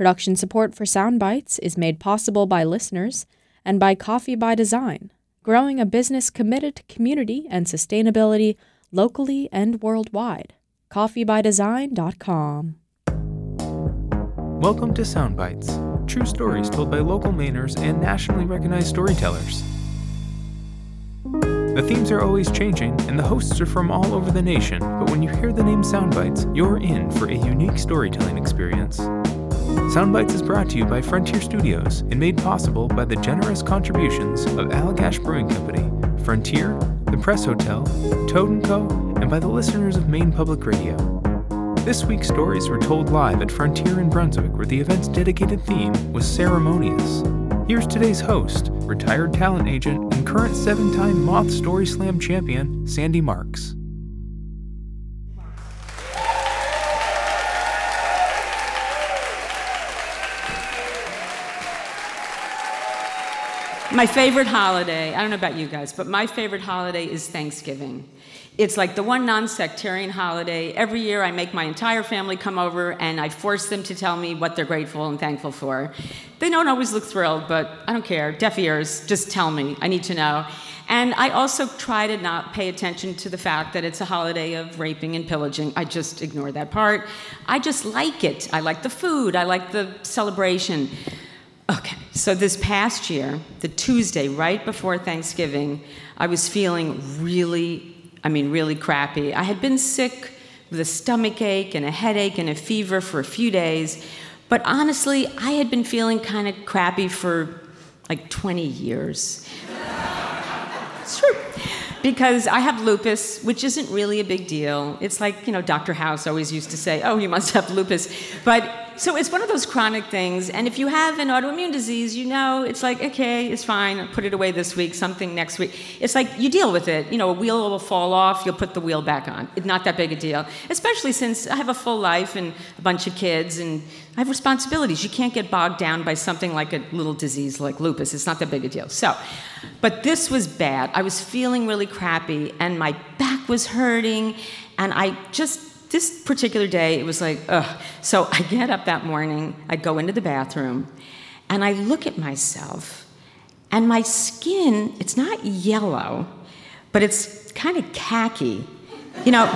Production support for Soundbites is made possible by listeners and by Coffee by Design, growing a business committed to community and sustainability locally and worldwide. CoffeeByDesign.com. Welcome to Soundbites, true stories told by local Mainers and nationally recognized storytellers. The themes are always changing, and the hosts are from all over the nation, but when you hear the name Soundbites, you're in for a unique storytelling experience. Soundbites is brought to you by Frontier Studios and made possible by the generous contributions of Allagash Brewing Company, Frontier, the Press Hotel, Toad & Co., and by the listeners of Maine Public Radio. This week's stories were told live at Frontier in Brunswick, where the event's dedicated theme was ceremonious. Here's today's host, retired talent agent and current seven time Moth Story Slam champion, Sandi Marx. My favorite holiday, I don't know about you guys, but my favorite holiday is Thanksgiving. It's like the one non sectarian holiday. Every year I make my entire family come over and I force them to tell me what they're grateful and thankful for. They don't always look thrilled, but I don't care. Deaf ears, just tell me. I need to know. And I also try to not pay attention to the fact that it's a holiday of raping and pillaging. I just ignore that part. I just like it. I like the food, I like the celebration. Okay, so this past year, the Tuesday right before Thanksgiving, I was feeling really, I mean, really crappy. I had been sick with a stomach ache and a headache and a fever for a few days, but honestly, I had been feeling kind of crappy for like 20 years. true. Because I have lupus, which isn't really a big deal. It's like, you know, Dr. House always used to say, oh, you must have lupus. But so it's one of those chronic things. And if you have an autoimmune disease, you know, it's like, okay, it's fine, I'll put it away this week, something next week. It's like you deal with it. You know, a wheel will fall off, you'll put the wheel back on. It's not that big a deal. Especially since I have a full life and a bunch of kids and I have responsibilities. You can't get bogged down by something like a little disease like lupus. It's not that big a deal. So, but this was bad. I was feeling really crappy and my back was hurting and I just this particular day, it was like, ugh. So I get up that morning, I go into the bathroom, and I look at myself, and my skin, it's not yellow, but it's kind of khaki. You know,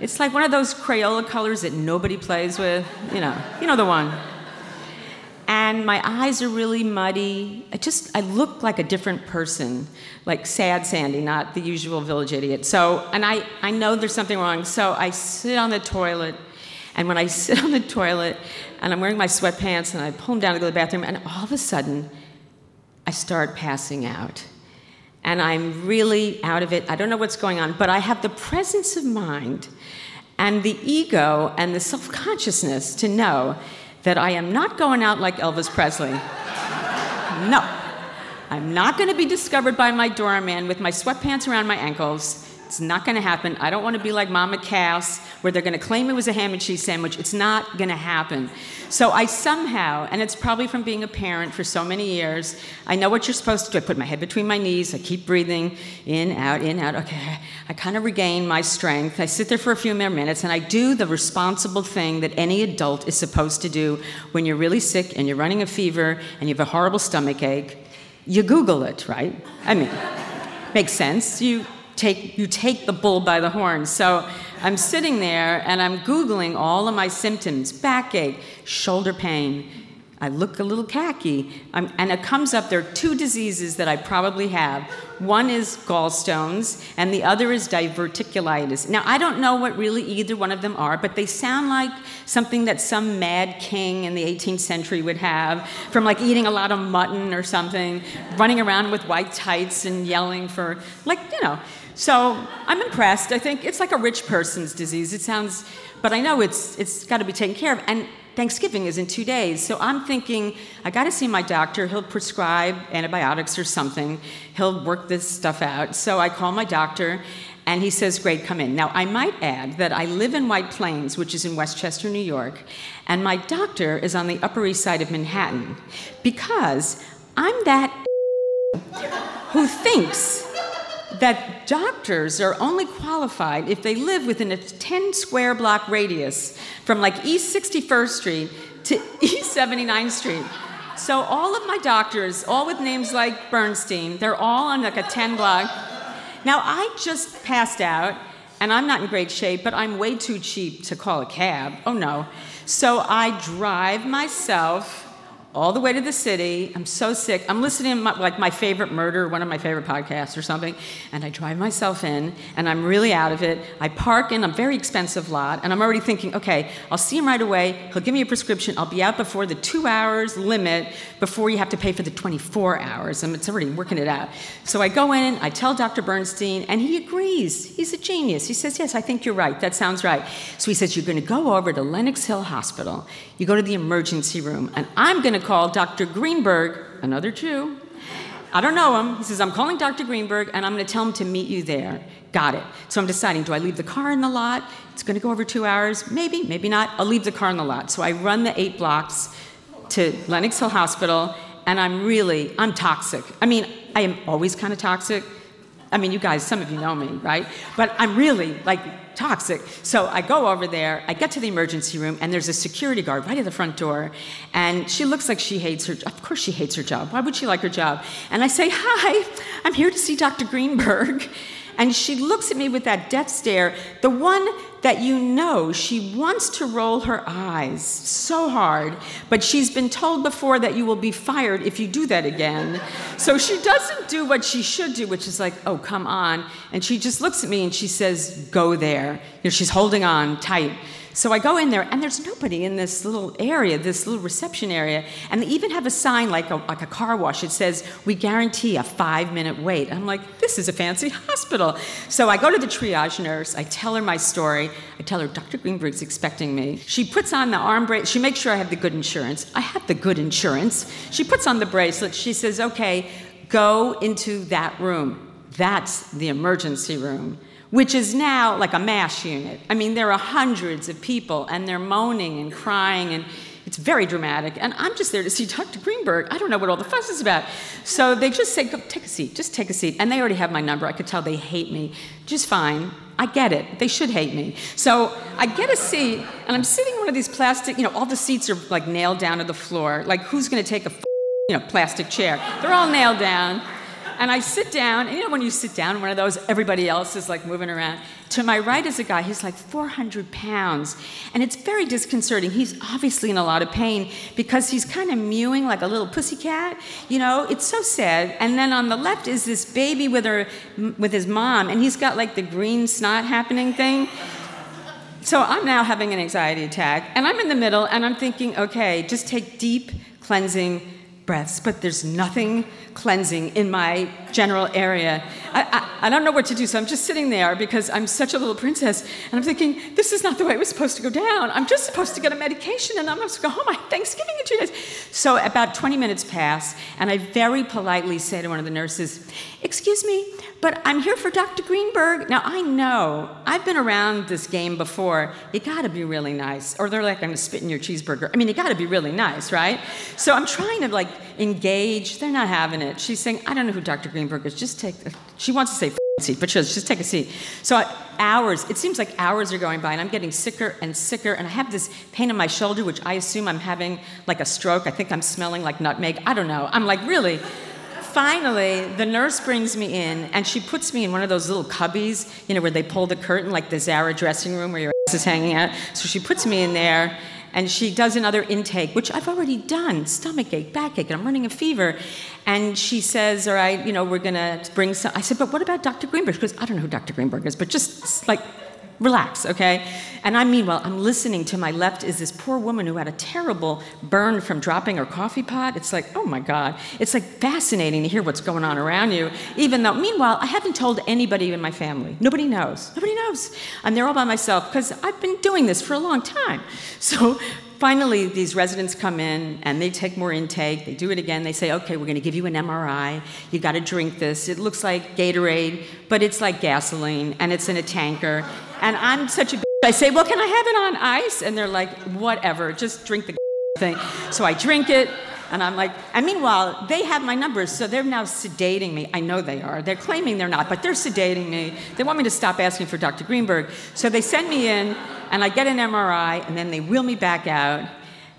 it's like one of those Crayola colors that nobody plays with, you know, you know the one and my eyes are really muddy. I just I look like a different person, like sad Sandi, not the usual village idiot. So, and I I know there's something wrong. So I sit on the toilet, and when I sit on the toilet, and I'm wearing my sweatpants, and I pull them down to go to the bathroom, and all of a sudden, I start passing out. And I'm really out of it. I don't know what's going on, but I have the presence of mind and the ego and the self consciousness to know that I am not going out like Elvis Presley. No. I'm not going to be discovered by my doorman with my sweatpants around my ankles. It's not going to happen. I don't want to be like Mama Cass, where they're going to claim it was a ham and cheese sandwich. It's not going to happen. So I somehow, and it's probably from being a parent for so many years, I know what you're supposed to do. I put my head between my knees. I keep breathing in, out, in, out. Okay, I kind of regain my strength. I sit there for a few more minutes, and I do the responsible thing that any adult is supposed to do when you're really sick and you're running a fever and you have a horrible stomach ache. You Google it, right? I mean, makes sense. You take, you take the bull by the horns. So I'm sitting there and I'm Googling all of my symptoms backache, shoulder pain. I look a little khaki. I'm, and it comes up there are two diseases that I probably have. One is gallstones, and the other is diverticulitis. Now, I don't know what really either one of them are, but they sound like something that some mad king in the 18th century would have from like eating a lot of mutton or something, running around with white tights and yelling for, like, you know. So I'm impressed. I think it's like a rich person's disease. It sounds, but I know it's it's got to be taken care of. And Thanksgiving is in two days, so I'm thinking I got to see my doctor. He'll prescribe antibiotics or something. He'll work this stuff out. So I call my doctor, and he says, "Great, come in." Now I might add that I live in White Plains, which is in Westchester, New York, and my doctor is on the Upper East Side of Manhattan, because I'm that who thinks that doctors are only qualified if they live within a 10 square block radius from like East 61st Street to East 79th Street. So all of my doctors, all with names like Bernstein, they're all on like a 10 block. Now I just passed out and I'm not in great shape, but I'm way too cheap to call a cab. Oh no. So I drive myself all the way to the city. I'm so sick. I'm listening to my, like my favorite murder, one of my favorite podcasts or something, and I drive myself in, and I'm really out of it. I park in a very expensive lot, and I'm already thinking, okay, I'll see him right away. He'll give me a prescription. I'll be out before the two hours limit before you have to pay for the 24 hours. I'm, it's already working it out. So I go in, I tell Dr. Bernstein, and he agrees. He's a genius. He says, yes, I think you're right. That sounds right. So he says, you're going to go over to Lenox Hill Hospital. You go to the emergency room, and I'm going to call Dr. Greenberg, another Jew. I don't know him. He says, I'm calling Dr. Greenberg and I'm going to tell him to meet you there. Got it. So I'm deciding do I leave the car in the lot? It's going to go over two hours. Maybe, maybe not. I'll leave the car in the lot. So I run the eight blocks to Lenox Hill Hospital and I'm really, I'm toxic. I mean, I am always kind of toxic. I mean, you guys, some of you know me, right? But I'm really like toxic. So I go over there, I get to the emergency room, and there's a security guard right at the front door. And she looks like she hates her Of course, she hates her job. Why would she like her job? And I say, Hi, I'm here to see Dr. Greenberg. And she looks at me with that death stare, the one that you know she wants to roll her eyes so hard, but she's been told before that you will be fired if you do that again. So she doesn't do what she should do, which is like, oh, come on. And she just looks at me and she says, go there. You know, she's holding on tight. So I go in there, and there's nobody in this little area, this little reception area. And they even have a sign like a, like a car wash. It says, We guarantee a five minute wait. I'm like, This is a fancy hospital. So I go to the triage nurse. I tell her my story. I tell her, Dr. Greenberg's expecting me. She puts on the arm brace. She makes sure I have the good insurance. I have the good insurance. She puts on the bracelet. She says, Okay, go into that room. That's the emergency room which is now like a MASH unit. I mean, there are hundreds of people, and they're moaning and crying, and it's very dramatic. And I'm just there to see Dr. Greenberg. I don't know what all the fuss is about. So they just say, take a seat, just take a seat. And they already have my number. I could tell they hate me. Just fine. I get it. They should hate me. So I get a seat, and I'm sitting in one of these plastic, you know, all the seats are like nailed down to the floor. Like, who's going to take a, you know, plastic chair? They're all nailed down. And I sit down, and you know when you sit down, one of those, everybody else is like moving around. To my right is a guy, he's like 400 pounds. And it's very disconcerting. He's obviously in a lot of pain because he's kind of mewing like a little pussycat. You know, it's so sad. And then on the left is this baby with, her, with his mom, and he's got like the green snot happening thing. So I'm now having an anxiety attack, and I'm in the middle, and I'm thinking, okay, just take deep, cleansing breaths, but there's nothing cleansing in my general area. I, I, I, don't know what to do, so I'm just sitting there because I'm such a little princess, and I'm thinking, this is not the way it was supposed to go down. I'm just supposed to get a medication, and I'm supposed to go home. I Thanksgiving in two days. So about 20 minutes pass, and I very politely say to one of the nurses, excuse me, but I'm here for Dr. Greenberg. Now, I know, I've been around this game before. You gotta be really nice. Or they're like, I'm gonna spit in your cheeseburger. I mean, you gotta be really nice, right? So I'm trying to like engage. They're not having it. She's saying, I don't know who Dr. Greenberg is. Just take, she wants to say seat, but she says, just take a seat. So hours, it seems like hours are going by, and I'm getting sicker and sicker, and I have this pain in my shoulder, which I assume I'm having like a stroke. I think I'm smelling like nutmeg. I don't know. I'm like, really? finally, the nurse brings me in and she puts me in one of those little cubbies, you know, where they pull the curtain, like the Zara dressing room where your ass is hanging out. So she puts me in there and she does another intake, which I've already done stomach ache, backache, and I'm running a fever. And she says, All right, you know, we're going to bring some. I said, But what about Dr. Greenberg? She goes, I don't know who Dr. Greenberg is, but just like relax, okay? And I meanwhile, I'm listening to my left is this poor woman who had a terrible burn from dropping her coffee pot. It's like, oh my God. It's like fascinating to hear what's going on around you, even though, meanwhile, I haven't told anybody in my family. Nobody knows. Nobody knows. I'm there all by myself because I've been doing this for a long time. So finally, these residents come in and they take more intake. They do it again. They say, okay, we're going to give you an MRI. You got to drink this. It looks like Gatorade, but it's like gasoline and it's in a tanker. And I'm such a bitch. I say, well, can I have it on ice? And they're like, whatever, just drink the thing. So I drink it. And I'm like, and meanwhile, they have my numbers, so they're now sedating me. I know they are. They're claiming they're not, but they're sedating me. They want me to stop asking for Dr. Greenberg. So they send me in, and I get an MRI, and then they wheel me back out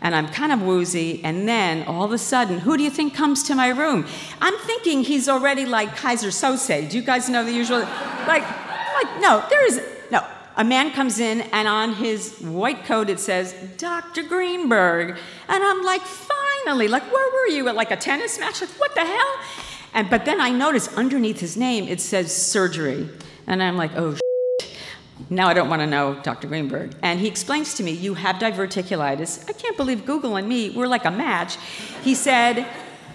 and I'm kind of woozy, and then all of a sudden, who do you think comes to my room? I'm thinking he's already like Keyser Söze. Do you guys know the usual? Like, like no, there is. A man comes in, and on his white coat it says Dr. Greenberg, and I'm like, finally, like, where were you at like a tennis match? Like, what the hell? And but then I notice underneath his name it says surgery, and I'm like, oh. Now I don't want to know Dr. Greenberg. And he explains to me, You have diverticulitis. I can't believe Google and me, we're like a match. He said,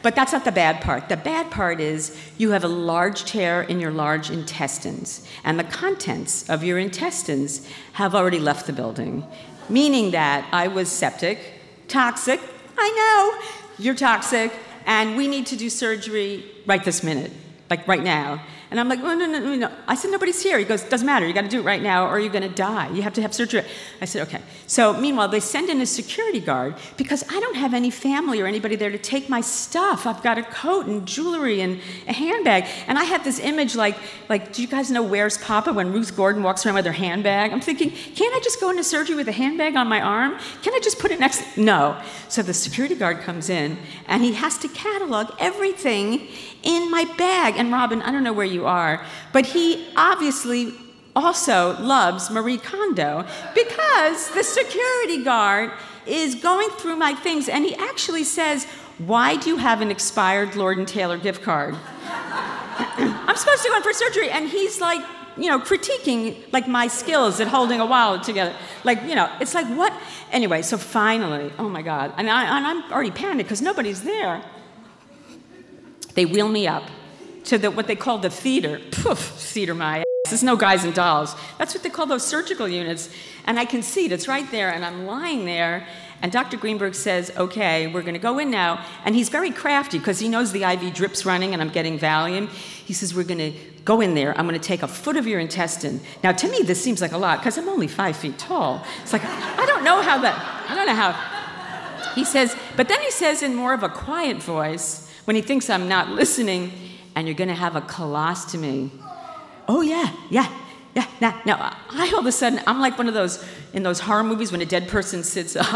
But that's not the bad part. The bad part is you have a large tear in your large intestines, and the contents of your intestines have already left the building, meaning that I was septic, toxic. I know, you're toxic, and we need to do surgery right this minute, like right now. And I'm like, no, no, no, no, no. I said, nobody's here. He goes, doesn't matter. You got to do it right now or you're going to die. You have to have surgery. I said, okay. So meanwhile, they send in a security guard because I don't have any family or anybody there to take my stuff. I've got a coat and jewelry and a handbag. And I have this image like, like, do you guys know Where's Poppa when Ruth Gordon walks around with her handbag? I'm thinking, can't I just go into surgery with a handbag on my arm? Can I just put it next? No. So the security guard comes in and he has to catalog everything in my bag. And Robin, I don't know where you are, but he obviously also loves Marie Kondo because the security guard is going through my things and he actually says, Why do you have an expired Lord and Taylor gift card? I'm supposed to go in for surgery, and he's like, you know, critiquing like my skills at holding a wallet together. Like, you know, it's like what? Anyway, so finally, oh my God, and, I, and I'm already panicked because nobody's there. They wheel me up to the, what they call the theater. Poof, theater my ass. There's no guys and dolls. That's what they call those surgical units. And I can see it, it's right there, and I'm lying there. And Dr. Greenberg says, okay, we're going to go in now. And he's very crafty because he knows the IV drip's running and I'm getting Valium. He says, we're going to go in there. I'm going to take a foot of your intestine. Now, to me, this seems like a lot because I'm only five feet tall. It's like, I don't know how that, I don't know how. He says, but then he says in more of a quiet voice, when he thinks I'm not listening, and you're going to have a colostomy. Oh, yeah, yeah, yeah. Now, now, I all of a sudden, I'm like one of those in those horror movies when a dead person sits up.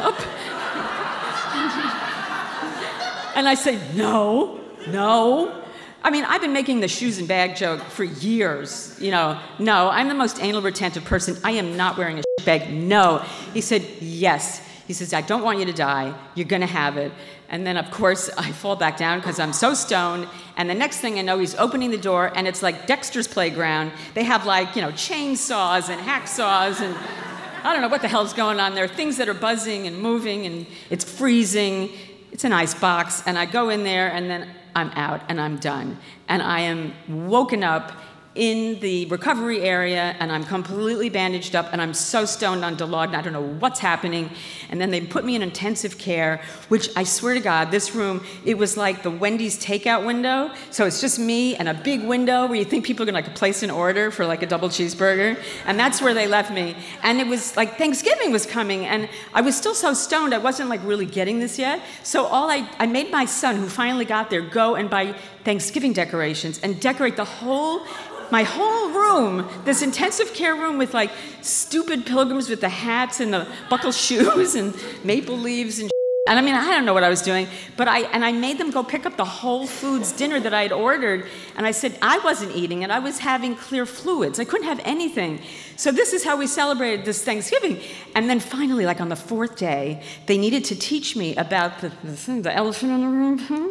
and I say, no, no. I mean, I've been making the shoes and bag joke for years. You know, no, I'm the most anal retentive person. I am not wearing a bag. No. He said, yes. He says, I don't want you to die. You're going to have it. And then, of course, I fall back down because I'm so stoned. And the next thing I know, he's opening the door, and it's like Dexter's Playground. They have like, you know, chainsaws and hacksaws, and I don't know what the hell's going on there. Things that are buzzing and moving, and it's freezing. It's an ice box. And I go in there, and then I'm out, and I'm done. And I am woken up in the recovery area and I'm completely bandaged up and I'm so stoned on Dilaudid, I don't know what's happening. And then they put me in intensive care, which I swear to God, this room, it was like the Wendy's takeout window. So it's just me and a big window where you think people are gonna like place an order for like a double cheeseburger. And that's where they left me. And it was like Thanksgiving was coming and I was still so stoned, I wasn't like really getting this yet. So all I, I made my son, who finally got there, go and buy Thanksgiving decorations and decorate the whole my whole room, this intensive care room with like stupid pilgrims with the hats and the buckle shoes and maple leaves and and I mean, I don't know what I was doing, but I and I made them go pick up the Whole Foods dinner that I had ordered, and I said I wasn't eating it. I was having clear fluids. I couldn't have anything. So this is how we celebrated this Thanksgiving. And then finally, like on the fourth day, they needed to teach me about the the, the elephant in the room. Hmm?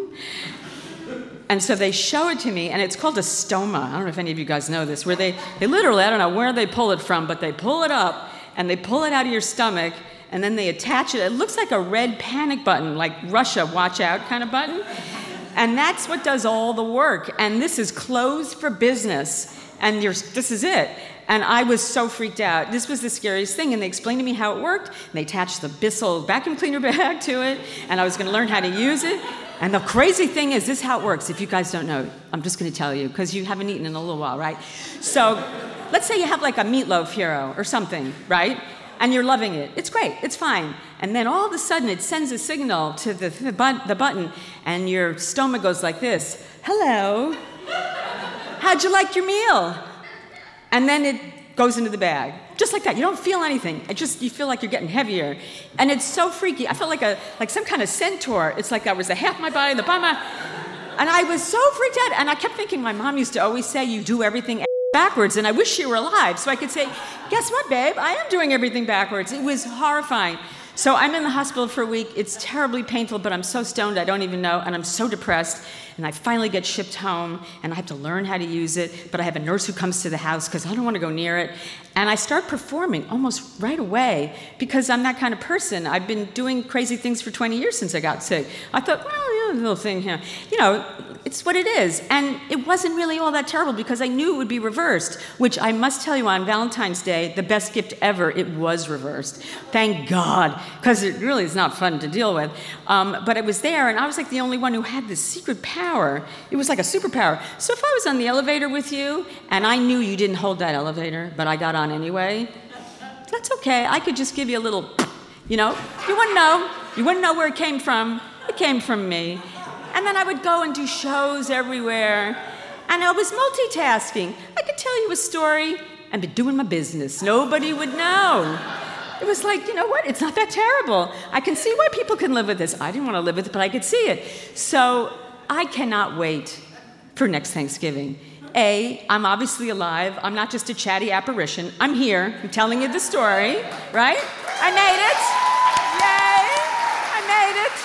And so they show it to me, and it's called a stoma. I don't know if any of you guys know this, where they, they literally, I don't know where they pull it from, but they pull it up and they pull it out of your stomach and then they attach it. It looks like a red panic button, like Russia, watch out kind of button. And that's what does all the work. And this is closed for business. And this is it. And I was so freaked out. This was the scariest thing. And they explained to me how it worked. And they attached the Bissell vacuum cleaner bag to it. And I was going to learn how to use it. And the crazy thing is, this is how it works. If you guys don't know, I'm just going to tell you because you haven't eaten in a little while, right? So let's say you have like a meatloaf hero or something, right? and you're loving it. It's great, it's fine. And then all of a sudden, it sends a signal to the, the, but, the button, and your stomach goes like this Hello, how'd you like your meal? And then it goes into the bag. Just like that. You don't feel anything. It just you feel like you're getting heavier. And it's so freaky. I felt like a like some kind of centaur. It's like I was the half my body, and the bottom my and I was so freaked out. And I kept thinking my mom used to always say you do everything backwards. And I wish she were alive so I could say, guess what, babe? I am doing everything backwards. It was horrifying. So I'm in the hospital for a week. It's terribly painful, but I'm so stoned I don't even know, and I'm so depressed. And I finally get shipped home, and I have to learn how to use it. But I have a nurse who comes to the house because I don't want to go near it. And I start performing almost right away because I'm that kind of person. I've been doing crazy things for 20 years since I got sick. I thought, well, yeah, little thing here. You know, it's what it is. And it wasn't really all that terrible because I knew it would be reversed, which I must tell you on Valentine's Day, the best gift ever, it was reversed. Thank God, because it really is not fun to deal with. Um, but it was there, and I was like the only one who had this secret power. It was like a superpower. So if I was on the elevator with you, and I knew you didn't hold that elevator, but I got on anyway, that's okay. I could just give you a little, you know, you wouldn't know. You wouldn't know where it came from. It came from me. And then I would go and do shows everywhere. And I was multitasking. I could tell you a story and be doing my business. Nobody would know. It was like, you know what? It's not that terrible. I can see why people can live with this. I didn't want to live with it, but I could see it. So I cannot wait for next Thanksgiving. A, I'm obviously alive. I'm not just a chatty apparition. I'm here. I'm telling you the story, right? I made it. Yay! I made it.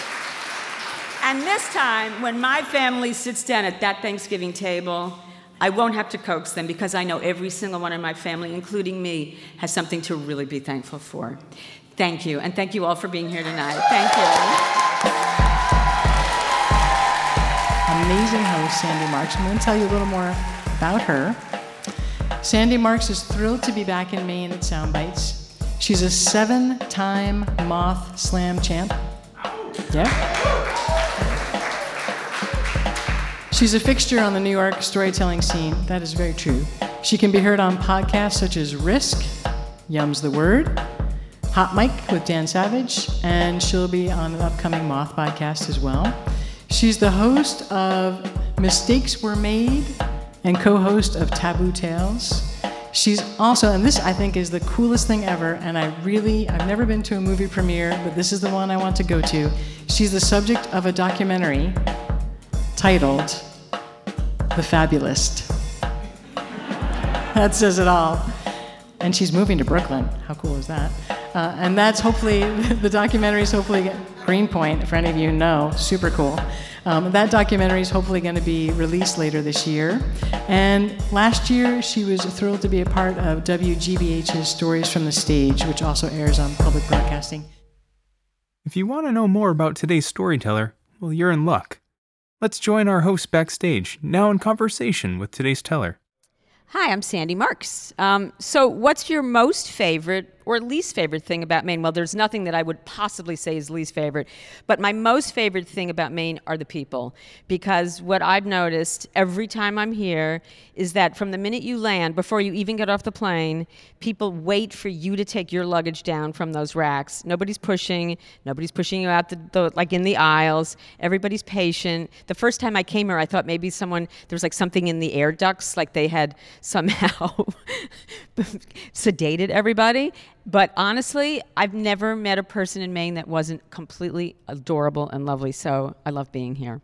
And this time, when my family sits down at that Thanksgiving table, I won't have to coax them because I know every single one in my family, including me, has something to really be thankful for. Thank you, and thank you all for being here tonight. Thank you. Amazing host, Sandi Marx. I'm going to tell you a little more about her. Sandi Marx is thrilled to be back in Maine at Soundbites. She's a seven time Moth Slam champ. Yeah. She's a fixture on the New York storytelling scene. That is very true. She can be heard on podcasts such as Risk, Yum's the Word, Hot Mic with Dan Savage, and she'll be on an upcoming Moth podcast as well. She's the host of Mistakes Were Made and co host of Taboo Tales. She's also, and this I think is the coolest thing ever, and I really, I've never been to a movie premiere, but this is the one I want to go to. She's the subject of a documentary titled The Fabulist. that says it all. And she's moving to Brooklyn. How cool is that? Uh, and that's hopefully, the documentary is hopefully Greenpoint, for any of you know, super cool. Um, that documentary is hopefully going to be released later this year. And last year, she was thrilled to be a part of WGBH's Stories from the Stage, which also airs on public broadcasting. If you want to know more about today's storyteller, well, you're in luck. Let's join our host backstage, now in conversation with today's teller. Hi, I'm Sandi Marx. Um, so, what's your most favorite or least favorite thing about Maine? Well, there's nothing that I would possibly say is least favorite, but my most favorite thing about Maine are the people. Because what I've noticed every time I'm here is that from the minute you land, before you even get off the plane, people wait for you to take your luggage down from those racks. Nobody's pushing, nobody's pushing you out the, the like in the aisles. Everybody's patient. The first time I came here, I thought maybe someone there was like something in the air ducts, like they had somehow sedated everybody. But honestly, I've never met a person in Maine that wasn't completely adorable and lovely. So I love being here.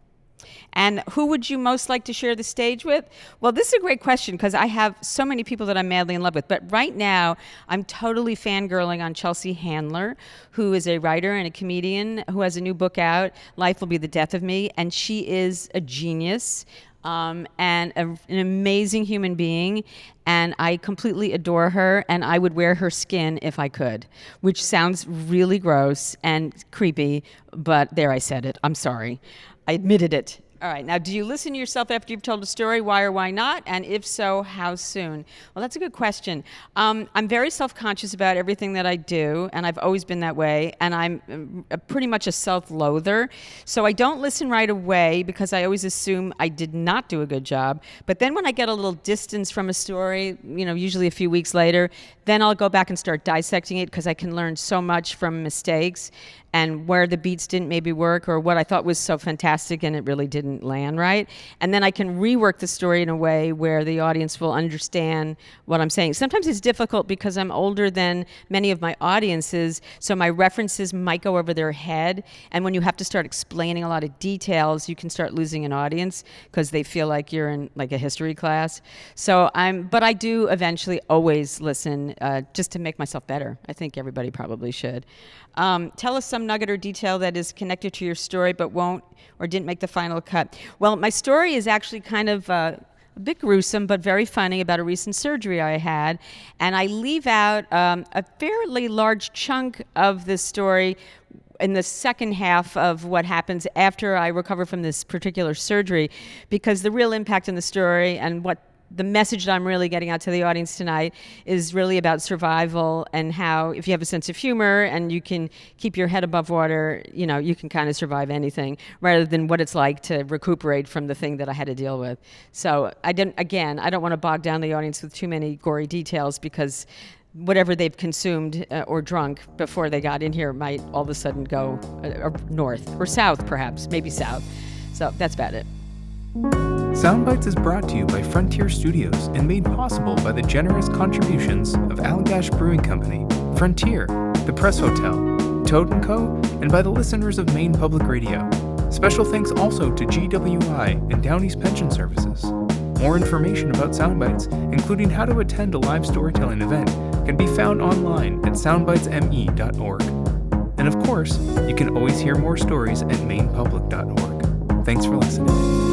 And who would you most like to share the stage with? Well, this is a great question because I have so many people that I'm madly in love with. But right now, I'm totally fangirling on Chelsea Handler, who is a writer and a comedian who has a new book out, Life Will Be the Death of Me. And she is a genius um, and a, an amazing human being. And I completely adore her, and I would wear her skin if I could, which sounds really gross and creepy, but there I said it. I'm sorry. I admitted it. All right. Now, do you listen to yourself after you've told a story? Why or why not? And if so, how soon? Well, that's a good question. Um, I'm very self conscious about everything that I do, and I've always been that way. And I'm uh, pretty much a self loather. So I don't listen right away because I always assume I did not do a good job. But then when I get a little distance from a story, you know, usually a few weeks later, then I'll go back and start dissecting it because I can learn so much from mistakes and where the beats didn't maybe work or what I thought was so fantastic and it really didn't land right. And then I can rework the story in a way where the audience will understand what I'm saying. Sometimes it's difficult because I'm older than many of my audiences, so my references might go over their head. And when you have to start explaining a lot of details, you can start losing an audience because they feel like you're in like a history class. So I'm, but I do eventually always listen uh, just to make myself better. I think everybody probably should. Um, tell us some nugget or detail that is connected to your story but won't or didn't make the final cut. Well, my story is actually kind of uh, a bit gruesome but very funny about a recent surgery I had. And I leave out um, a fairly large chunk of the story in the second half of what happens after I recover from this particular surgery because the real impact in the story and what the message that I'm really getting out to the audience tonight is really about survival and how if you have a sense of humor and you can keep your head above water, you know, you can kind of survive anything rather than what it's like to recuperate from the thing that I had to deal with. So I didn't again, I don't want to bog down the audience with too many gory details because whatever they've consumed uh, or drunk before they got in here might all of a sudden go uh, north or south perhaps, maybe south. So that's about it. Soundbites is brought to you by Frontier Studios and made possible by the generous contributions of Allagash Brewing Company, Frontier, the Press Hotel, Toad & Co., and by the listeners of Maine Public Radio. Special thanks also to GWI and Downeast Pension Services. More information about Soundbites, including how to attend a live storytelling event, can be found online at soundbitesme.org. And of course, you can always hear more stories at mainepublic.org. Thanks for listening.